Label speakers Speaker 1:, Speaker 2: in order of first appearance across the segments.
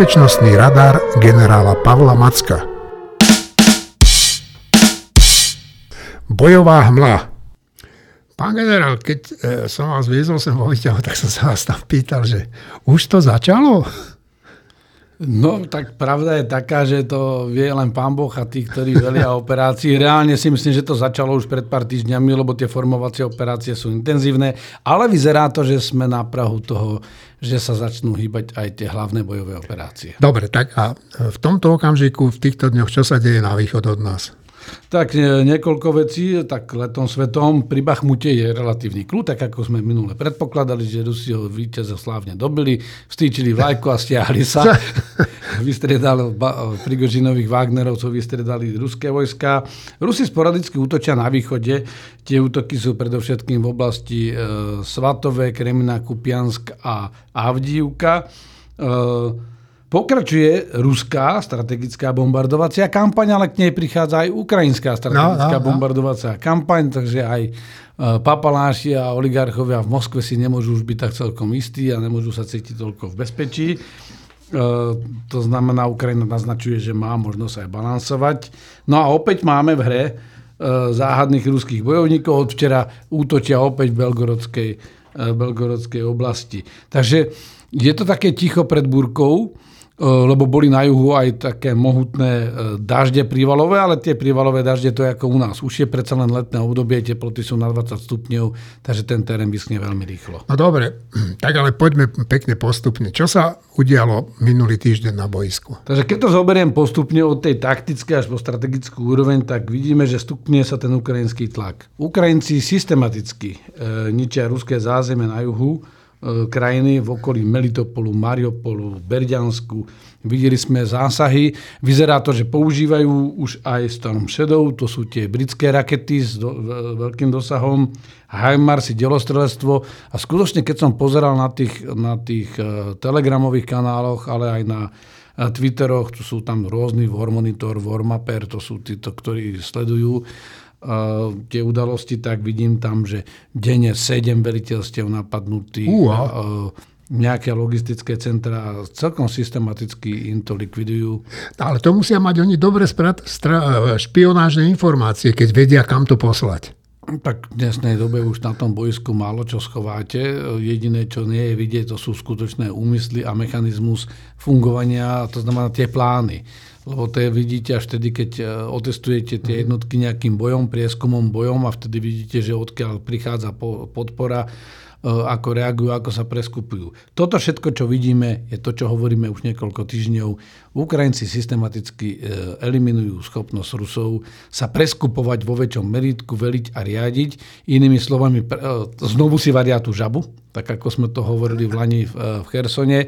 Speaker 1: bezpečnostný radar generála Pavla Macka. Bojová hmla. Pán generál, keď e, som vás viezol sem vo tak som sa vás tam pýtal, že už to začalo?
Speaker 2: No, tak pravda je taká, že to vie len pán Boh a tí, ktorí velia operácii. Reálne si myslím, že to začalo už pred pár týždňami, lebo tie formovacie operácie sú intenzívne, ale vyzerá to, že sme na Prahu toho, že sa začnú hýbať aj tie hlavné bojové operácie.
Speaker 1: Dobre, tak a v tomto okamžiku, v týchto dňoch, čo sa deje na východ od nás?
Speaker 2: Tak e, niekoľko vecí, tak letom svetom pri Bachmute je relatívny kľud, tak ako sme minule predpokladali, že Rusi ho víťaza slávne dobili, vstýčili vlajku a stiahli sa. Vystriedal Prigožinových Wagnerovcov, vystriedali ruské vojska. Rusi sporadicky útočia na východe. Tie útoky sú predovšetkým v oblasti e, Svatové, Kremina, Kupiansk a Avdívka. E, Pokračuje ruská strategická bombardovacia kampaň, ale k nej prichádza aj ukrajinská strategická no, no, no. bombardovacia kampaň, takže aj e, papaláši a oligarchovia v Moskve si nemôžu už byť tak celkom istí a nemôžu sa cítiť toľko v bezpečí. E, to znamená, Ukrajina naznačuje, že má možnosť aj balansovať. No a opäť máme v hre e, záhadných ruských bojovníkov. Od včera útočia opäť v Belgorodskej, Belgorodskej oblasti. Takže je to také ticho pred búrkou, lebo boli na juhu aj také mohutné e, dažde prívalové, ale tie prívalové dažde to je ako u nás. Už je predsa len letné obdobie, teploty sú na 20 stupňov, takže ten terén vyschne veľmi rýchlo.
Speaker 1: No dobre, tak ale poďme pekne postupne. Čo sa udialo minulý týždeň na boisku?
Speaker 2: Takže keď to zoberiem postupne od tej taktickej až po strategickú úroveň, tak vidíme, že stupne sa ten ukrajinský tlak. Ukrajinci systematicky e, ničia ruské zázemie na juhu, E, krajiny v okolí Melitopolu, Mariupolu, Berďansku. Videli sme zásahy. Vyzerá to, že používajú už aj Storm Shadow, to sú tie britské rakety s do, veľkým dosahom, HIMARS, delostrelectvo. A skutočne, keď som pozeral na tých, na tých uh, telegramových kanáloch, ale aj na uh, Twitteroch, tu sú tam rôzny War Monitor, War Mapper, to sú títo, ktorí sledujú tie udalosti, tak vidím tam, že denne 7 veliteľstiev napadnutých, uh, nejaké logistické centra celkom systematicky im to likvidujú.
Speaker 1: Ale to musia mať oni dobre sprat, stra, špionážne informácie, keď vedia, kam to poslať.
Speaker 2: Tak v dnesnej dobe už na tom bojsku málo čo schováte. Jediné, čo nie je vidieť, to sú skutočné úmysly a mechanizmus fungovania, to znamená tie plány lebo to je, vidíte až vtedy, keď e, otestujete tie mhm. jednotky nejakým bojom, prieskumom, bojom a vtedy vidíte, že odkiaľ prichádza podpora, e, ako reagujú, ako sa preskupujú. Toto všetko, čo vidíme, je to, čo hovoríme už niekoľko týždňov. Ukrajinci systematicky e, eliminujú schopnosť Rusov sa preskupovať vo väčšom meritku, veliť a riadiť. Inými slovami, znovu si varia tú žabu, tak ako sme to hovorili v Lani v Chersone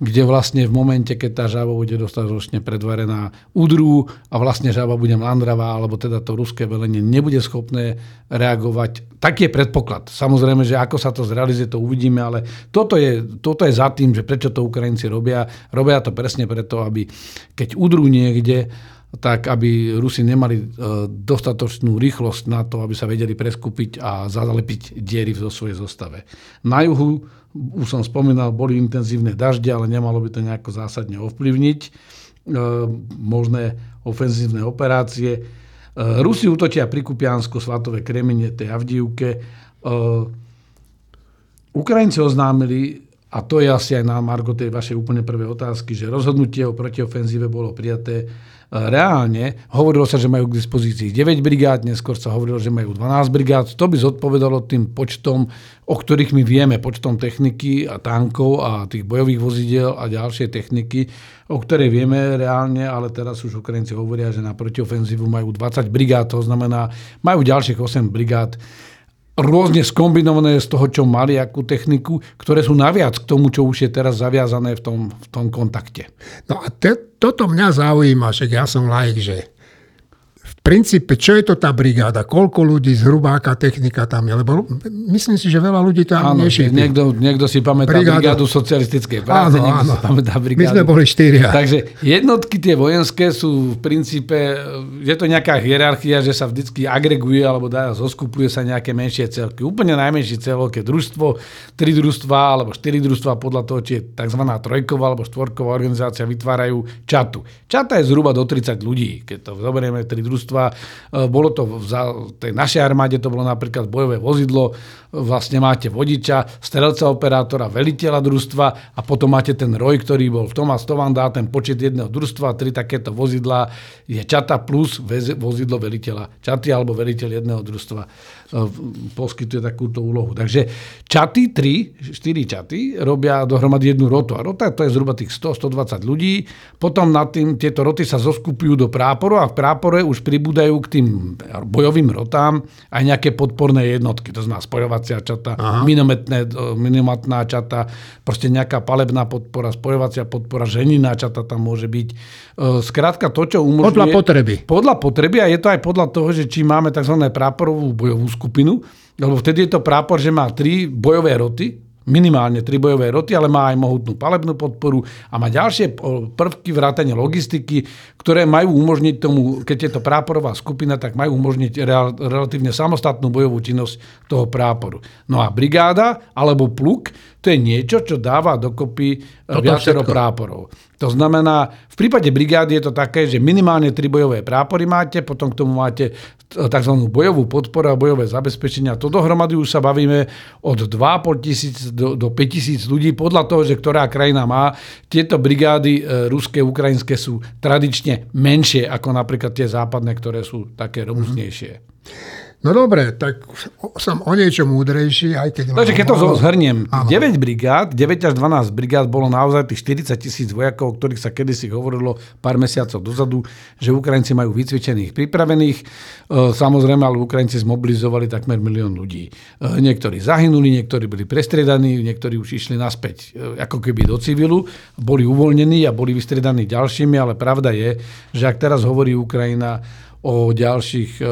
Speaker 2: kde vlastne v momente, keď tá žaba bude dostatočne predvarená, udrú a vlastne žaba bude mlandravá, alebo teda to ruské velenie nebude schopné reagovať. Tak je predpoklad. Samozrejme, že ako sa to zrealizuje, to uvidíme, ale toto je, toto je za tým, že prečo to Ukrajinci robia. Robia to presne preto, aby keď udrú niekde, tak aby Rusi nemali e, dostatočnú rýchlosť na to, aby sa vedeli preskupiť a zalepiť diery vo svojej zostave. Na juhu, už som spomínal, boli intenzívne dažde, ale nemalo by to nejako zásadne ovplyvniť e, možné ofenzívne operácie. E, Rusi útočia pri Kupiansku, Svatové Kremine, tej Avdívke. Ukrajinci oznámili, a to je asi aj na Margo tej vašej úplne prvej otázky, že rozhodnutie o protiofenzíve bolo prijaté reálne hovorilo sa, že majú k dispozícii 9 brigád, neskôr sa hovorilo, že majú 12 brigád. To by zodpovedalo tým počtom, o ktorých my vieme, počtom techniky a tankov a tých bojových vozidel a ďalšie techniky, o ktorej vieme reálne, ale teraz už Ukrajinci hovoria, že na protiofenzívu majú 20 brigád, to znamená, majú ďalších 8 brigád rôzne skombinované z toho, čo mali, akú techniku, ktoré sú naviac k tomu, čo už je teraz zaviazané v tom, v tom kontakte.
Speaker 1: No a te, toto mňa zaujíma, že ja som laik, že princípe, čo je to tá brigáda, koľko ľudí, zhruba aká technika tam je, lebo myslím si, že veľa ľudí tam
Speaker 2: áno,
Speaker 1: nešíti.
Speaker 2: Niekto, niekto si pamätá Brigádu, brigádu socialistickej práce, áno, niekto áno. si pamätá brigádu.
Speaker 1: My sme boli štyria.
Speaker 2: Takže jednotky tie vojenské sú v princípe, je to nejaká hierarchia, že sa vždycky agreguje alebo dá, zoskupuje sa nejaké menšie celky. Úplne najmenšie celok je družstvo, tri družstva alebo štyri družstva podľa toho, či je tzv. trojková alebo štvorková organizácia, vytvárajú čatu. Čata je zhruba do 30 ľudí, keď to zoberieme tri družstva družstva. E, bolo to v tej našej armáde, to bolo napríklad bojové vozidlo, vlastne máte vodiča, strelca operátora, veliteľa družstva a potom máte ten roj, ktorý bol v tom a vám dá ten počet jedného družstva, tri takéto vozidla je čata plus vozidlo veliteľa čaty alebo veliteľ jedného družstva e, poskytuje takúto úlohu. Takže čaty, 3, 4 čaty robia dohromady jednu rotu a rota to je zhruba tých 100-120 ľudí. Potom na tým tieto roty sa zoskupujú do práporu a v prápore už pribúdajú k tým bojovým rotám aj nejaké podporné jednotky, to znamená spojovacia čata, minometné, minomatná čata, proste nejaká palebná podpora, spojovacia podpora, ženiná čata tam môže byť. Skrátka to, čo umožňuje...
Speaker 1: Podľa potreby.
Speaker 2: Podľa potreby a je to aj podľa toho, že či máme tzv. práporovú bojovú skupinu, lebo vtedy je to prápor, že má tri bojové roty, minimálne tri bojové roty, ale má aj mohutnú palebnú podporu a má ďalšie prvky vrátane logistiky, ktoré majú umožniť tomu, keď je to práporová skupina, tak majú umožniť real, relatívne samostatnú bojovú činnosť toho práporu. No a brigáda alebo pluk, to je niečo, čo dáva dokopy Toto viacero všetko. práporov. To znamená, v prípade brigády je to také, že minimálne tri bojové prápory máte, potom k tomu máte tzv. bojovú podporu a bojové zabezpečenia. To dohromady už sa bavíme od 2,5 tisíc do, do 5 tisíc ľudí, podľa toho, že ktorá krajina má. Tieto brigády e, ruské, ukrajinské sú tradične menšie ako napríklad tie západné, ktoré sú také robustnejšie. Mm-hmm.
Speaker 1: No dobre, tak som o niečo múdrejší, aj keď...
Speaker 2: Takže keď to zhrniem, 9 brigád, 9 až 12 brigád bolo naozaj tých 40 tisíc vojakov, o ktorých sa kedysi hovorilo pár mesiacov dozadu, že Ukrajinci majú vycvičených, pripravených. E, samozrejme, ale Ukrajinci zmobilizovali takmer milión ľudí. E, niektorí zahynuli, niektorí boli prestriedaní, niektorí už išli naspäť e, ako keby do civilu, boli uvoľnení a boli vystriedaní ďalšími, ale pravda je, že ak teraz hovorí Ukrajina, o ďalších e,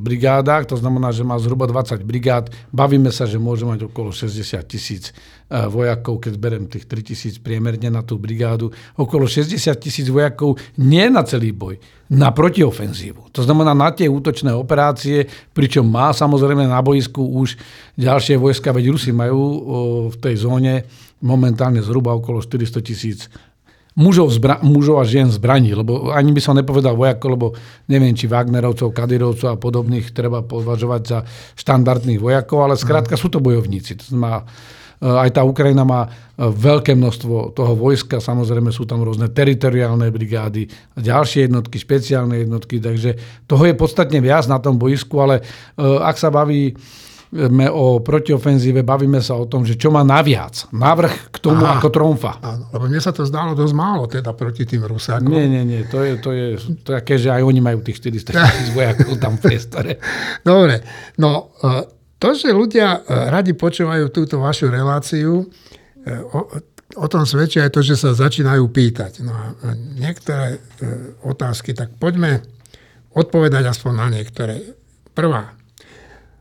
Speaker 2: brigádach, to znamená, že má zhruba 20 brigád. Bavíme sa, že môže mať okolo 60 tisíc e, vojakov, keď berem tých 3 tisíc priemerne na tú brigádu. Okolo 60 tisíc vojakov nie na celý boj, na protiofenzívu. To znamená na tie útočné operácie, pričom má samozrejme na boisku už ďalšie vojska, veď Rusi majú v tej zóne momentálne zhruba okolo 400 tisíc mužov, zbra- mužov a žien zbraní, lebo ani by som nepovedal vojako, lebo neviem, či Wagnerovcov, Kadirovcov a podobných treba považovať za štandardných vojakov, ale skrátka sú to bojovníci. To znamená, eh, aj tá Ukrajina má eh, veľké množstvo toho vojska, samozrejme sú tam rôzne teritoriálne brigády, ďalšie jednotky, špeciálne jednotky, takže toho je podstatne viac na tom boisku, ale eh, ak sa baví o protiofenzíve, bavíme sa o tom, že čo má naviac. Návrh k tomu Aha, ako tromfa.
Speaker 1: Áno, lebo mne sa to zdalo dosť málo teda proti tým Rusákom.
Speaker 2: Nie, nie, nie. To je, to je také, že aj oni majú tých 400 tisíc vojakov tam v priestore.
Speaker 1: Dobre. No, e, to, že ľudia e, radi počúvajú túto vašu reláciu, e, o, o tom svedčí aj to, že sa začínajú pýtať. No a niektoré otázky, tak poďme odpovedať aspoň na niektoré. Prvá.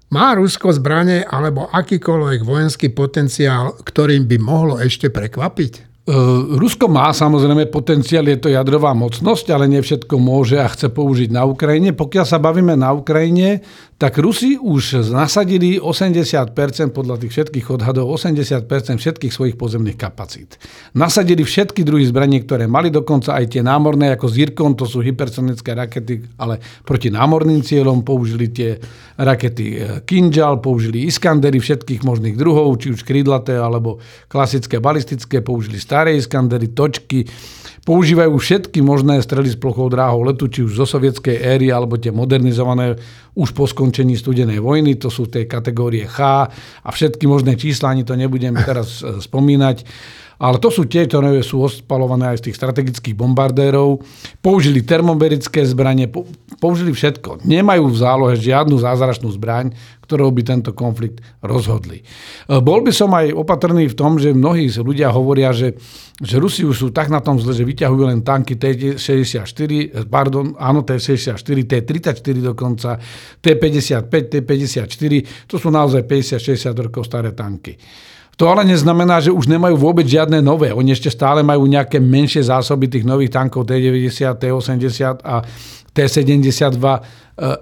Speaker 1: Má Rusko zbranie alebo akýkoľvek vojenský potenciál, ktorým by mohlo ešte prekvapiť?
Speaker 2: E, Rusko má samozrejme potenciál, je to jadrová mocnosť, ale nie všetko môže a chce použiť na Ukrajine. Pokiaľ sa bavíme na Ukrajine, tak Rusi už nasadili 80%, podľa tých všetkých odhadov, 80% všetkých svojich pozemných kapacít. Nasadili všetky druhy zbraní, ktoré mali, dokonca aj tie námorné, ako Zirkon, to sú hypersonické rakety, ale proti námorným cieľom použili tie rakety e, Kinjal, použili Iskandery všetkých možných druhov, či už krídlaté, alebo klasické balistické, použili staré Iskandery, točky, používajú všetky možné strely s plochou dráhou letu, či už zo sovietskej éry, alebo tie modernizované už po skončení studenej vojny, to sú tie kategórie H a všetky možné čísla, ani to nebudem teraz e, spomínať. ale to sú tie, ktoré sú ospalované aj z tých strategických bombardérov. Použili termoberické zbranie, použili všetko. Nemajú v zálohe žiadnu zázračnú zbraň, ktorou by tento konflikt rozhodli. E, bol by som aj opatrný v tom, že mnohí ľudia hovoria, že, že Rusi už sú tak na tom zle, že vyťahujú len tanky T-64, pardon, áno, T-64, T-34 dokonca, T-55, T-54, to sú naozaj 50-60 rokov staré tanky. To ale neznamená, že už nemajú vôbec žiadne nové. Oni ešte stále majú nejaké menšie zásoby tých nových tankov T-90, T-80 a T-72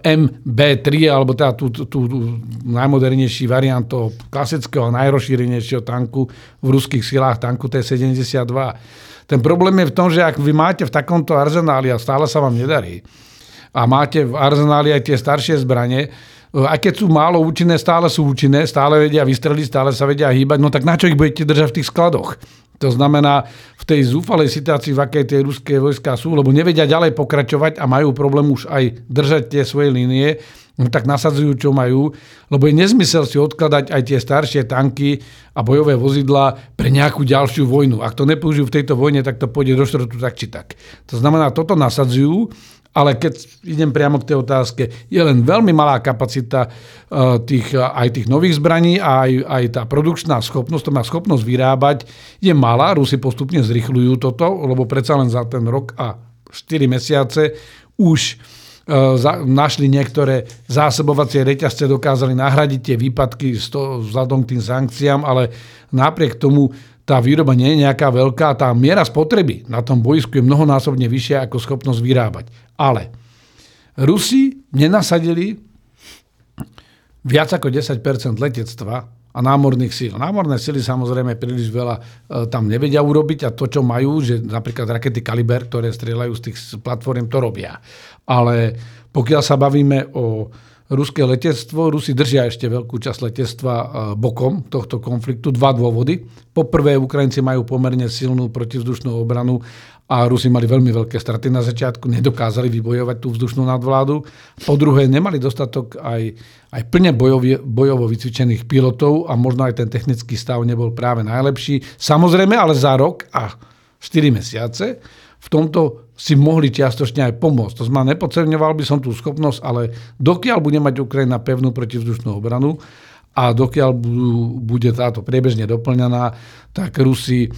Speaker 2: MB3, alebo teda tú, tú, tú najmodernejší variant toho klasického, najrozšírenejšieho tanku v ruských silách, tanku T-72. Ten problém je v tom, že ak vy máte v takomto arzenáli a stále sa vám nedarí, a máte v arzenáli aj tie staršie zbranie, E, aj keď sú málo účinné, stále sú účinné, stále vedia vystreliť, stále sa vedia hýbať, no tak na čo ich budete držať v tých skladoch? To znamená, tej zúfalej situácii, v akej tie ruské vojská sú, lebo nevedia ďalej pokračovať a majú problém už aj držať tie svoje línie, no tak nasadzujú, čo majú, lebo je nezmysel si odkladať aj tie staršie tanky a bojové vozidla pre nejakú ďalšiu vojnu. Ak to nepoužijú v tejto vojne, tak to pôjde do štvrtu tak či tak. To znamená, toto nasadzujú ale keď idem priamo k tej otázke, je len veľmi malá kapacita e, tých, aj tých nových zbraní a aj, aj tá produkčná schopnosť, to má schopnosť vyrábať, je malá. Rusi postupne zrychľujú toto, lebo predsa len za ten rok a 4 mesiace už e, našli niektoré zásobovacie reťazce, dokázali nahradiť tie výpadky vzhľadom k tým sankciám, ale napriek tomu tá výroba nie je nejaká veľká, tá miera spotreby na tom boisku je mnohonásobne vyššia ako schopnosť vyrábať. Ale Rusi nenasadili viac ako 10% letectva a námorných síl. Námorné síly samozrejme príliš veľa e, tam nevedia urobiť a to, čo majú, že napríklad rakety Kaliber, ktoré strieľajú z tých platform, to robia. Ale pokiaľ sa bavíme o ruské letectvo. Rusi držia ešte veľkú časť letectva e, bokom tohto konfliktu. Dva dôvody. Poprvé, Ukrajinci majú pomerne silnú protivzdušnú obranu a Rusi mali veľmi veľké straty na začiatku, nedokázali vybojovať tú vzdušnú nadvládu. Po druhé, nemali dostatok aj, aj plne bojovie, bojovo vycvičených pilotov a možno aj ten technický stav nebol práve najlepší. Samozrejme, ale za rok a 4 mesiace v tomto si mohli čiastočne aj pomôcť. To znamená, nepodceňoval by som tú schopnosť, ale dokiaľ bude mať Ukrajina pevnú protivzdušnú obranu a dokiaľ bude táto priebežne doplňaná, tak Rusi e,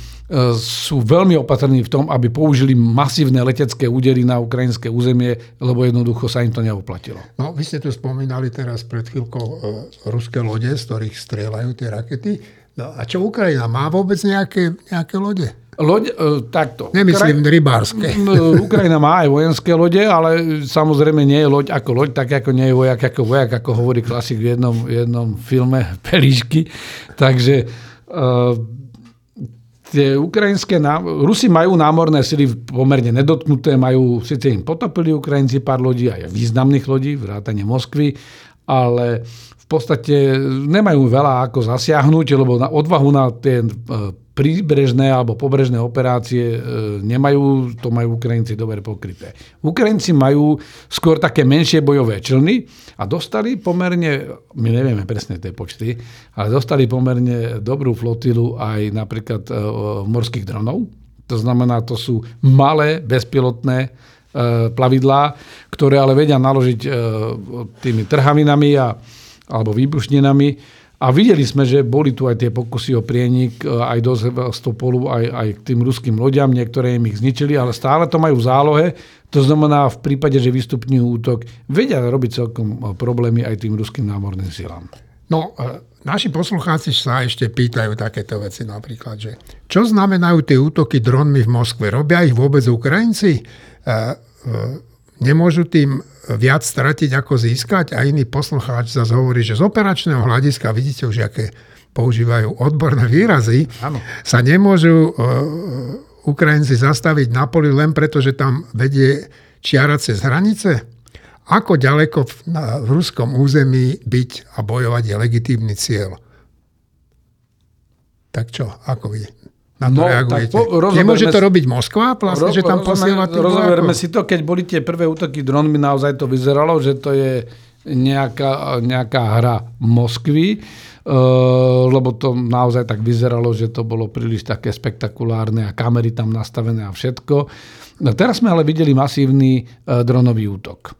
Speaker 2: sú veľmi opatrní v tom, aby použili masívne letecké údery na ukrajinské územie, lebo jednoducho sa im to neoplatilo.
Speaker 1: No, vy ste tu spomínali teraz pred chvíľkou e, ruské lode, z ktorých strieľajú tie rakety. No, a čo Ukrajina? Má vôbec nejaké, nejaké lode?
Speaker 2: Loď, e, takto.
Speaker 1: Nemyslím Kraj... rybárske.
Speaker 2: Ukrajina má aj vojenské lode, ale samozrejme nie je loď ako loď, tak ako nie je vojak ako vojak, ako hovorí klasik v jednom, jednom filme Pelíšky. Takže uh, tie ukrajinské... Ná... Rusi majú námorné sily pomerne nedotknuté, majú, síce im potopili Ukrajinci pár lodí, aj významných lodí, vrátane Moskvy, ale v podstate nemajú veľa ako zasiahnuť, lebo na odvahu na tie príbrežné alebo pobrežné operácie e, nemajú, to majú Ukrajinci dobre pokryté. Ukrajinci majú skôr také menšie bojové člny a dostali pomerne, my nevieme presne tie počty, ale dostali pomerne dobrú flotilu aj napríklad e, morských dronov. To znamená, to sú malé, bezpilotné e, plavidlá, ktoré ale vedia naložiť tými trhavinami a, alebo výbušninami a videli sme, že boli tu aj tie pokusy o prienik e, aj do Sevastopolu, aj, aj k tým ruským loďam, niektoré im ich zničili, ale stále to majú v zálohe. To znamená, v prípade, že vystupňujú útok, vedia robiť celkom e, problémy aj tým ruským námorným silám.
Speaker 1: No, e, naši poslucháci sa ešte pýtajú takéto veci napríklad, že čo znamenajú tie útoky dronmi v Moskve? Robia ich vôbec Ukrajinci? Nemôžu tým viac stratiť, ako získať. A iný poslucháč zase hovorí, že z operačného hľadiska, vidíte už, aké používajú odborné výrazy, ano. sa nemôžu uh, Ukrajinci zastaviť na poli len preto, že tam vedie čiara cez hranice? Ako ďaleko v, na, v ruskom území byť a bojovať je legitímny cieľ? Tak čo, ako vidíte? Na to no, reagujete? Tak po, Nemôže to robiť Moskva? Vlastne, ro, že tam posiela
Speaker 2: Rozoberme si to, keď boli tie prvé útoky dronmi, naozaj to vyzeralo, že to je nejaká, nejaká hra Moskvy. lebo to naozaj tak vyzeralo, že to bolo príliš také spektakulárne a kamery tam nastavené a všetko. No, teraz sme ale videli masívny dronový útok.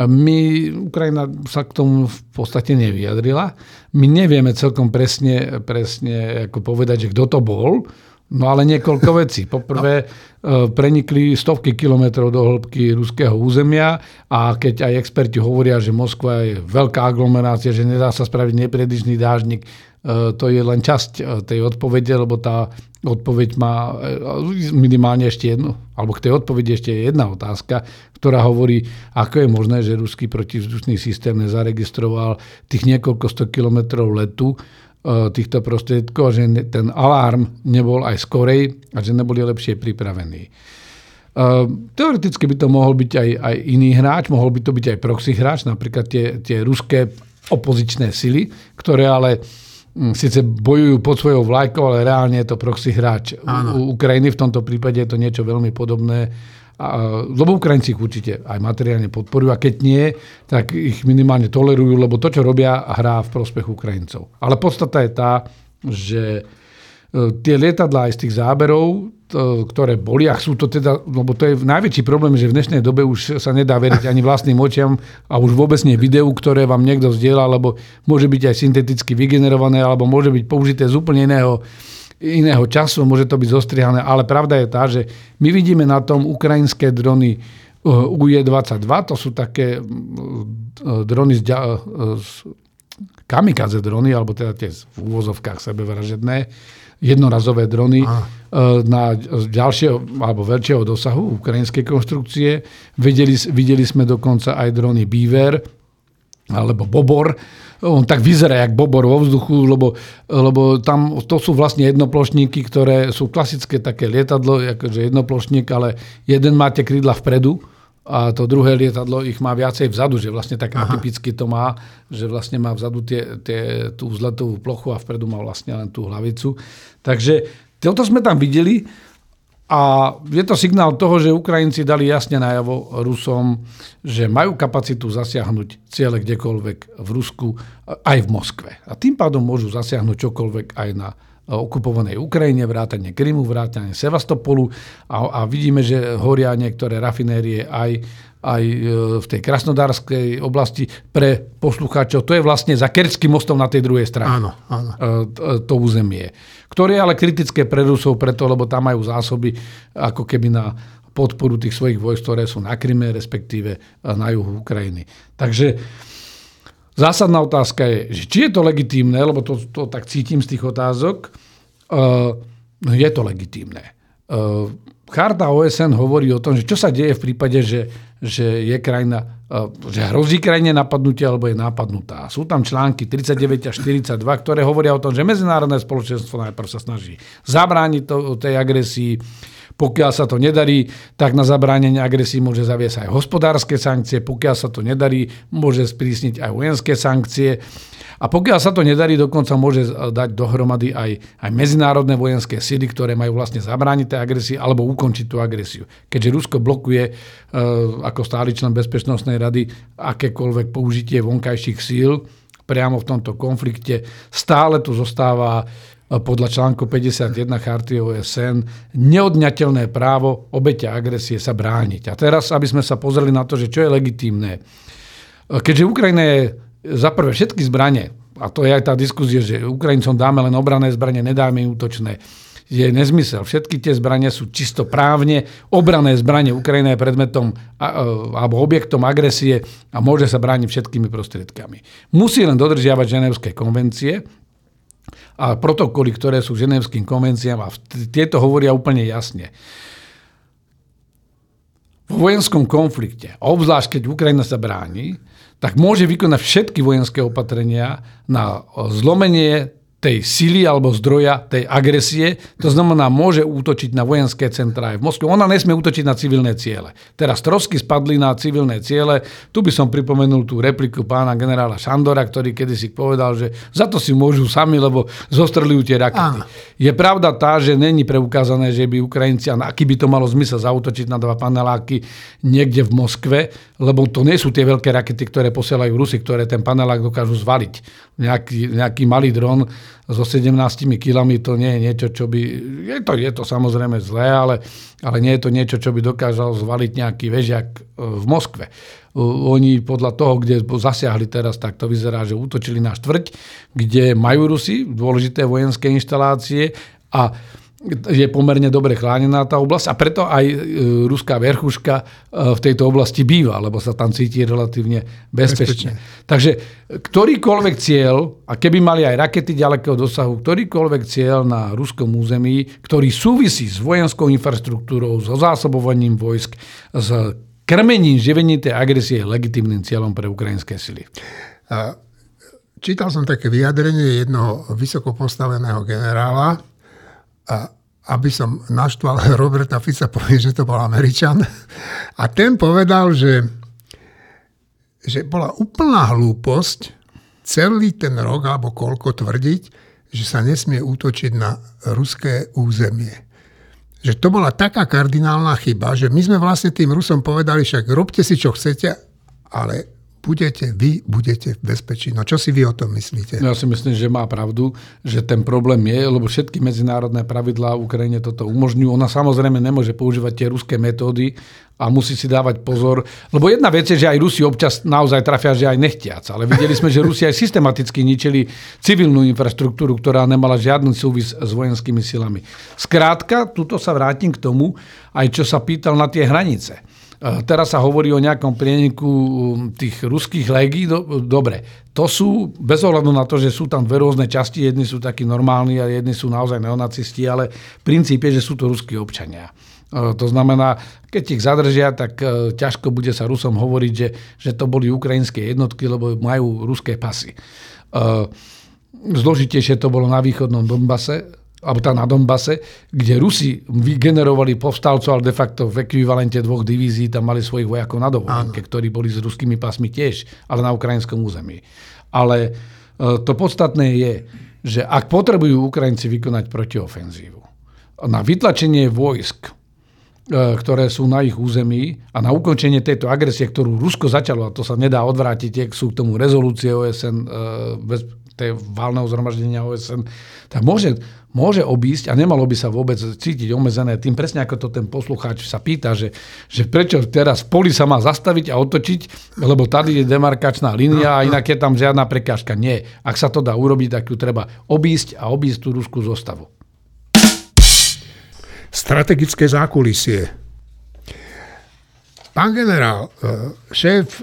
Speaker 2: My, Ukrajina sa k tomu v podstate nevyjadrila. My nevieme celkom presne, presne ako povedať, že kto to bol, no ale niekoľko vecí. Poprvé, no. prenikli stovky kilometrov do hĺbky ruského územia a keď aj experti hovoria, že Moskva je veľká aglomerácia, že nedá sa spraviť nepredišný dážnik, e, to je len časť e, tej odpovede, lebo tá odpoveď má minimálne ešte jednu, alebo k tej odpovedi ešte je jedna otázka, ktorá hovorí, ako je možné, že ruský protivzdušný systém nezaregistroval tých niekoľko sto kilometrov letu e, týchto prostriedkov, že ten alarm nebol aj skorej a že neboli lepšie pripravení. E, teoreticky by to mohol byť aj, aj iný hráč, mohol by to byť aj proxy hráč, napríklad tie, tie ruské opozičné sily, ktoré ale hm, síce bojujú pod svojou vlajkou, ale reálne je to proxy hráč Áno. u Ukrajiny. V tomto prípade je to niečo veľmi podobné lebo Ukrajinci ich určite aj materiálne podporujú a keď nie, tak ich minimálne tolerujú, lebo to, čo robia, hrá v prospech Ukrajincov. Ale podstata je tá, že e, tie lietadlá aj z tých záberov, ktoré boli, a sú to teda, lebo to je najväčší problém, že v dnešnej dobe už sa nedá veriť ani vlastným očiam a už vôbec nie videu, ktoré vám niekto vzdiela, lebo môže byť aj synteticky vygenerované, alebo môže byť použité z úplne iného iného času, môže to byť zostrihané, ale pravda je tá, že my vidíme na tom ukrajinské drony uh, UE-22, to sú také uh, drony z, uh, z kamikaze drony, alebo teda tie v úvozovkách sebevražedné, jednorazové drony Aha. na ďalšieho alebo väčšieho dosahu ukrajinskej konštrukcie. Videli, videli sme dokonca aj drony Beaver alebo Bobor, on tak vyzerá jak bobor vo vzduchu, lebo, lebo tam to sú vlastne jednoplošníky, ktoré sú klasické také lietadlo, akože jednoplošník, ale jeden má tie krídla vpredu, a to druhé lietadlo ich má viacej vzadu, že vlastne tak atypicky to má, že vlastne má vzadu tie, tie, tú vzletovú plochu a vpredu má vlastne len tú hlavicu. Takže toto sme tam videli a je to signál toho, že Ukrajinci dali jasne najavo Rusom, že majú kapacitu zasiahnuť ciele kdekoľvek v Rusku, aj v Moskve. A tým pádom môžu zasiahnuť čokoľvek aj na okupovanej Ukrajine, vrátane Krymu, vrátane Sevastopolu a, a vidíme, že horia niektoré rafinérie aj, aj e, v tej krasnodárskej oblasti pre poslucháčov. To je vlastne za Kerským mostom na tej druhej strane.
Speaker 1: Áno, áno.
Speaker 2: E, to územie ktoré je ale kritické pre Rusov preto, lebo tam majú zásoby ako keby na podporu tých svojich vojsk, ktoré sú na Kryme, respektíve na juhu Ukrajiny. Takže zásadná otázka je, že či je to legitímne, lebo to, to tak cítim z tých otázok, je to legitímne. Uh, Charta OSN hovorí o tom, že čo sa deje v prípade, že, že je krajina že hrozí krajine napadnutie alebo je napadnutá. Sú tam články 39 a 42, ktoré hovoria o tom, že medzinárodné spoločenstvo najprv sa snaží zabrániť to, tej agresii, pokiaľ sa to nedarí, tak na zabránenie agresii môže zaviesť aj hospodárske sankcie, pokiaľ sa to nedarí, môže sprísniť aj vojenské sankcie. A pokiaľ sa to nedarí, dokonca môže dať dohromady aj, aj medzinárodné vojenské síly, ktoré majú vlastne zabrániť tej agresii alebo ukončiť tú agresiu. Keďže Rusko blokuje e, ako stály člen Bezpečnostnej rady akékoľvek použitie vonkajších síl priamo v tomto konflikte, stále tu zostáva podľa článku 51 Charty OSN neodňateľné právo obeťa agresie sa brániť. A teraz, aby sme sa pozreli na to, že čo je legitímne. E, keďže Ukrajina je za prvé všetky zbranie, a to je aj tá diskusia, že Ukrajincom dáme len obrané zbranie, nedáme im útočné, je nezmysel. Všetky tie zbranie sú čisto právne. Obrané zbranie Ukrajina je predmetom alebo objektom agresie a môže sa brániť všetkými prostriedkami. Musí len dodržiavať ženevské konvencie a protokoly, ktoré sú ženevským konvenciám a tieto hovoria úplne jasne. V vojenskom konflikte, obzvlášť keď Ukrajina sa bráni, tak môže vykonať všetky vojenské opatrenia na zlomenie tej sily alebo zdroja tej agresie. To znamená, môže útočiť na vojenské centrá aj v Moskve. Ona nesmie útočiť na civilné ciele. Teraz trosky spadli na civilné ciele. Tu by som pripomenul tú repliku pána generála Šandora, ktorý kedysi povedal, že za to si môžu sami, lebo zostrelujú tie rakety. Áno. Je pravda tá, že není preukázané, že by Ukrajinci, a aký by to malo zmysel zautočiť na dva paneláky niekde v Moskve, lebo to nie sú tie veľké rakety, ktoré posielajú Rusy, ktoré ten panelák dokážu zvaliť. Nejaký, nejaký malý dron so 17 kilami to nie je niečo, čo by... Je to, je to samozrejme zlé, ale, ale nie je to niečo, čo by dokázal zvaliť nejaký vežiak e, v Moskve. Oni podľa toho, kde zasiahli teraz, tak to vyzerá, že útočili na štvrť, kde majú Rusi dôležité vojenské inštalácie a je pomerne dobre chránená tá oblasť a preto aj e, ruská verchuška e, v tejto oblasti býva, lebo sa tam cíti relatívne bezpečne. bezpečne. Takže ktorýkoľvek cieľ, a keby mali aj rakety ďalekého dosahu, ktorýkoľvek cieľ na ruskom území, ktorý súvisí s vojenskou infraštruktúrou, so zásobovaním vojsk, s krmením, živením tej agresie je legitimným cieľom pre ukrajinské sily.
Speaker 1: Čítal som také vyjadrenie jednoho vysoko postaveného generála, a aby som naštval Roberta Fica, povie, že to bol Američan. A ten povedal, že, že bola úplná hlúposť celý ten rok alebo koľko tvrdiť, že sa nesmie útočiť na ruské územie. Že to bola taká kardinálna chyba, že my sme vlastne tým Rusom povedali, však robte si, čo chcete, ale budete, vy budete v bezpečí. No čo si vy o tom myslíte?
Speaker 2: No, ja si myslím, že má pravdu, že ten problém je, lebo všetky medzinárodné pravidlá Ukrajine toto umožňujú. Ona samozrejme nemôže používať tie ruské metódy a musí si dávať pozor. Lebo jedna vec je, že aj Rusi občas naozaj trafia, že aj nechtiac. Ale videli sme, že Rusi aj systematicky ničili civilnú infraštruktúru, ktorá nemala žiadny súvis s vojenskými silami. Skrátka, tuto sa vrátim k tomu, aj čo sa pýtal na tie hranice. Teraz sa hovorí o nejakom prieniku um, tých ruských legí. Dobre, to sú, bez ohľadu na to, že sú tam dve rôzne časti, jedni sú takí normálni a jedni sú naozaj neonacisti, ale princíp je, že sú to ruskí občania. To znamená, keď ich zadržia, tak e, ťažko bude sa Rusom hovoriť, že, že to boli ukrajinské jednotky, lebo majú ruské pasy. Zložitejšie to bolo na východnom Donbase, alebo tá na Donbase, kde Rusi vygenerovali povstalcov, ale de facto v ekvivalente dvoch divízií tam mali svojich vojakov na dovolenke, ktorí boli s ruskými pasmi tiež, ale na ukrajinskom území. Ale e, to podstatné je, že ak potrebujú Ukrajinci vykonať protiofenzívu na vytlačenie vojsk, e, ktoré sú na ich území a na ukončenie tejto agresie, ktorú Rusko začalo, a to sa nedá odvrátiť, sú k tomu rezolúcie OSN, e, tej válneho zhromaždenia OSN, tak môže môže obísť a nemalo by sa vôbec cítiť omezené tým, presne ako to ten poslucháč sa pýta, že, že prečo teraz poli sa má zastaviť a otočiť, lebo tady je demarkačná línia a inak je tam žiadna prekážka. Nie. Ak sa to dá urobiť, tak ju treba obísť a obísť tú ruskú zostavu.
Speaker 1: Strategické zákulisie. Pán generál, e, šéf,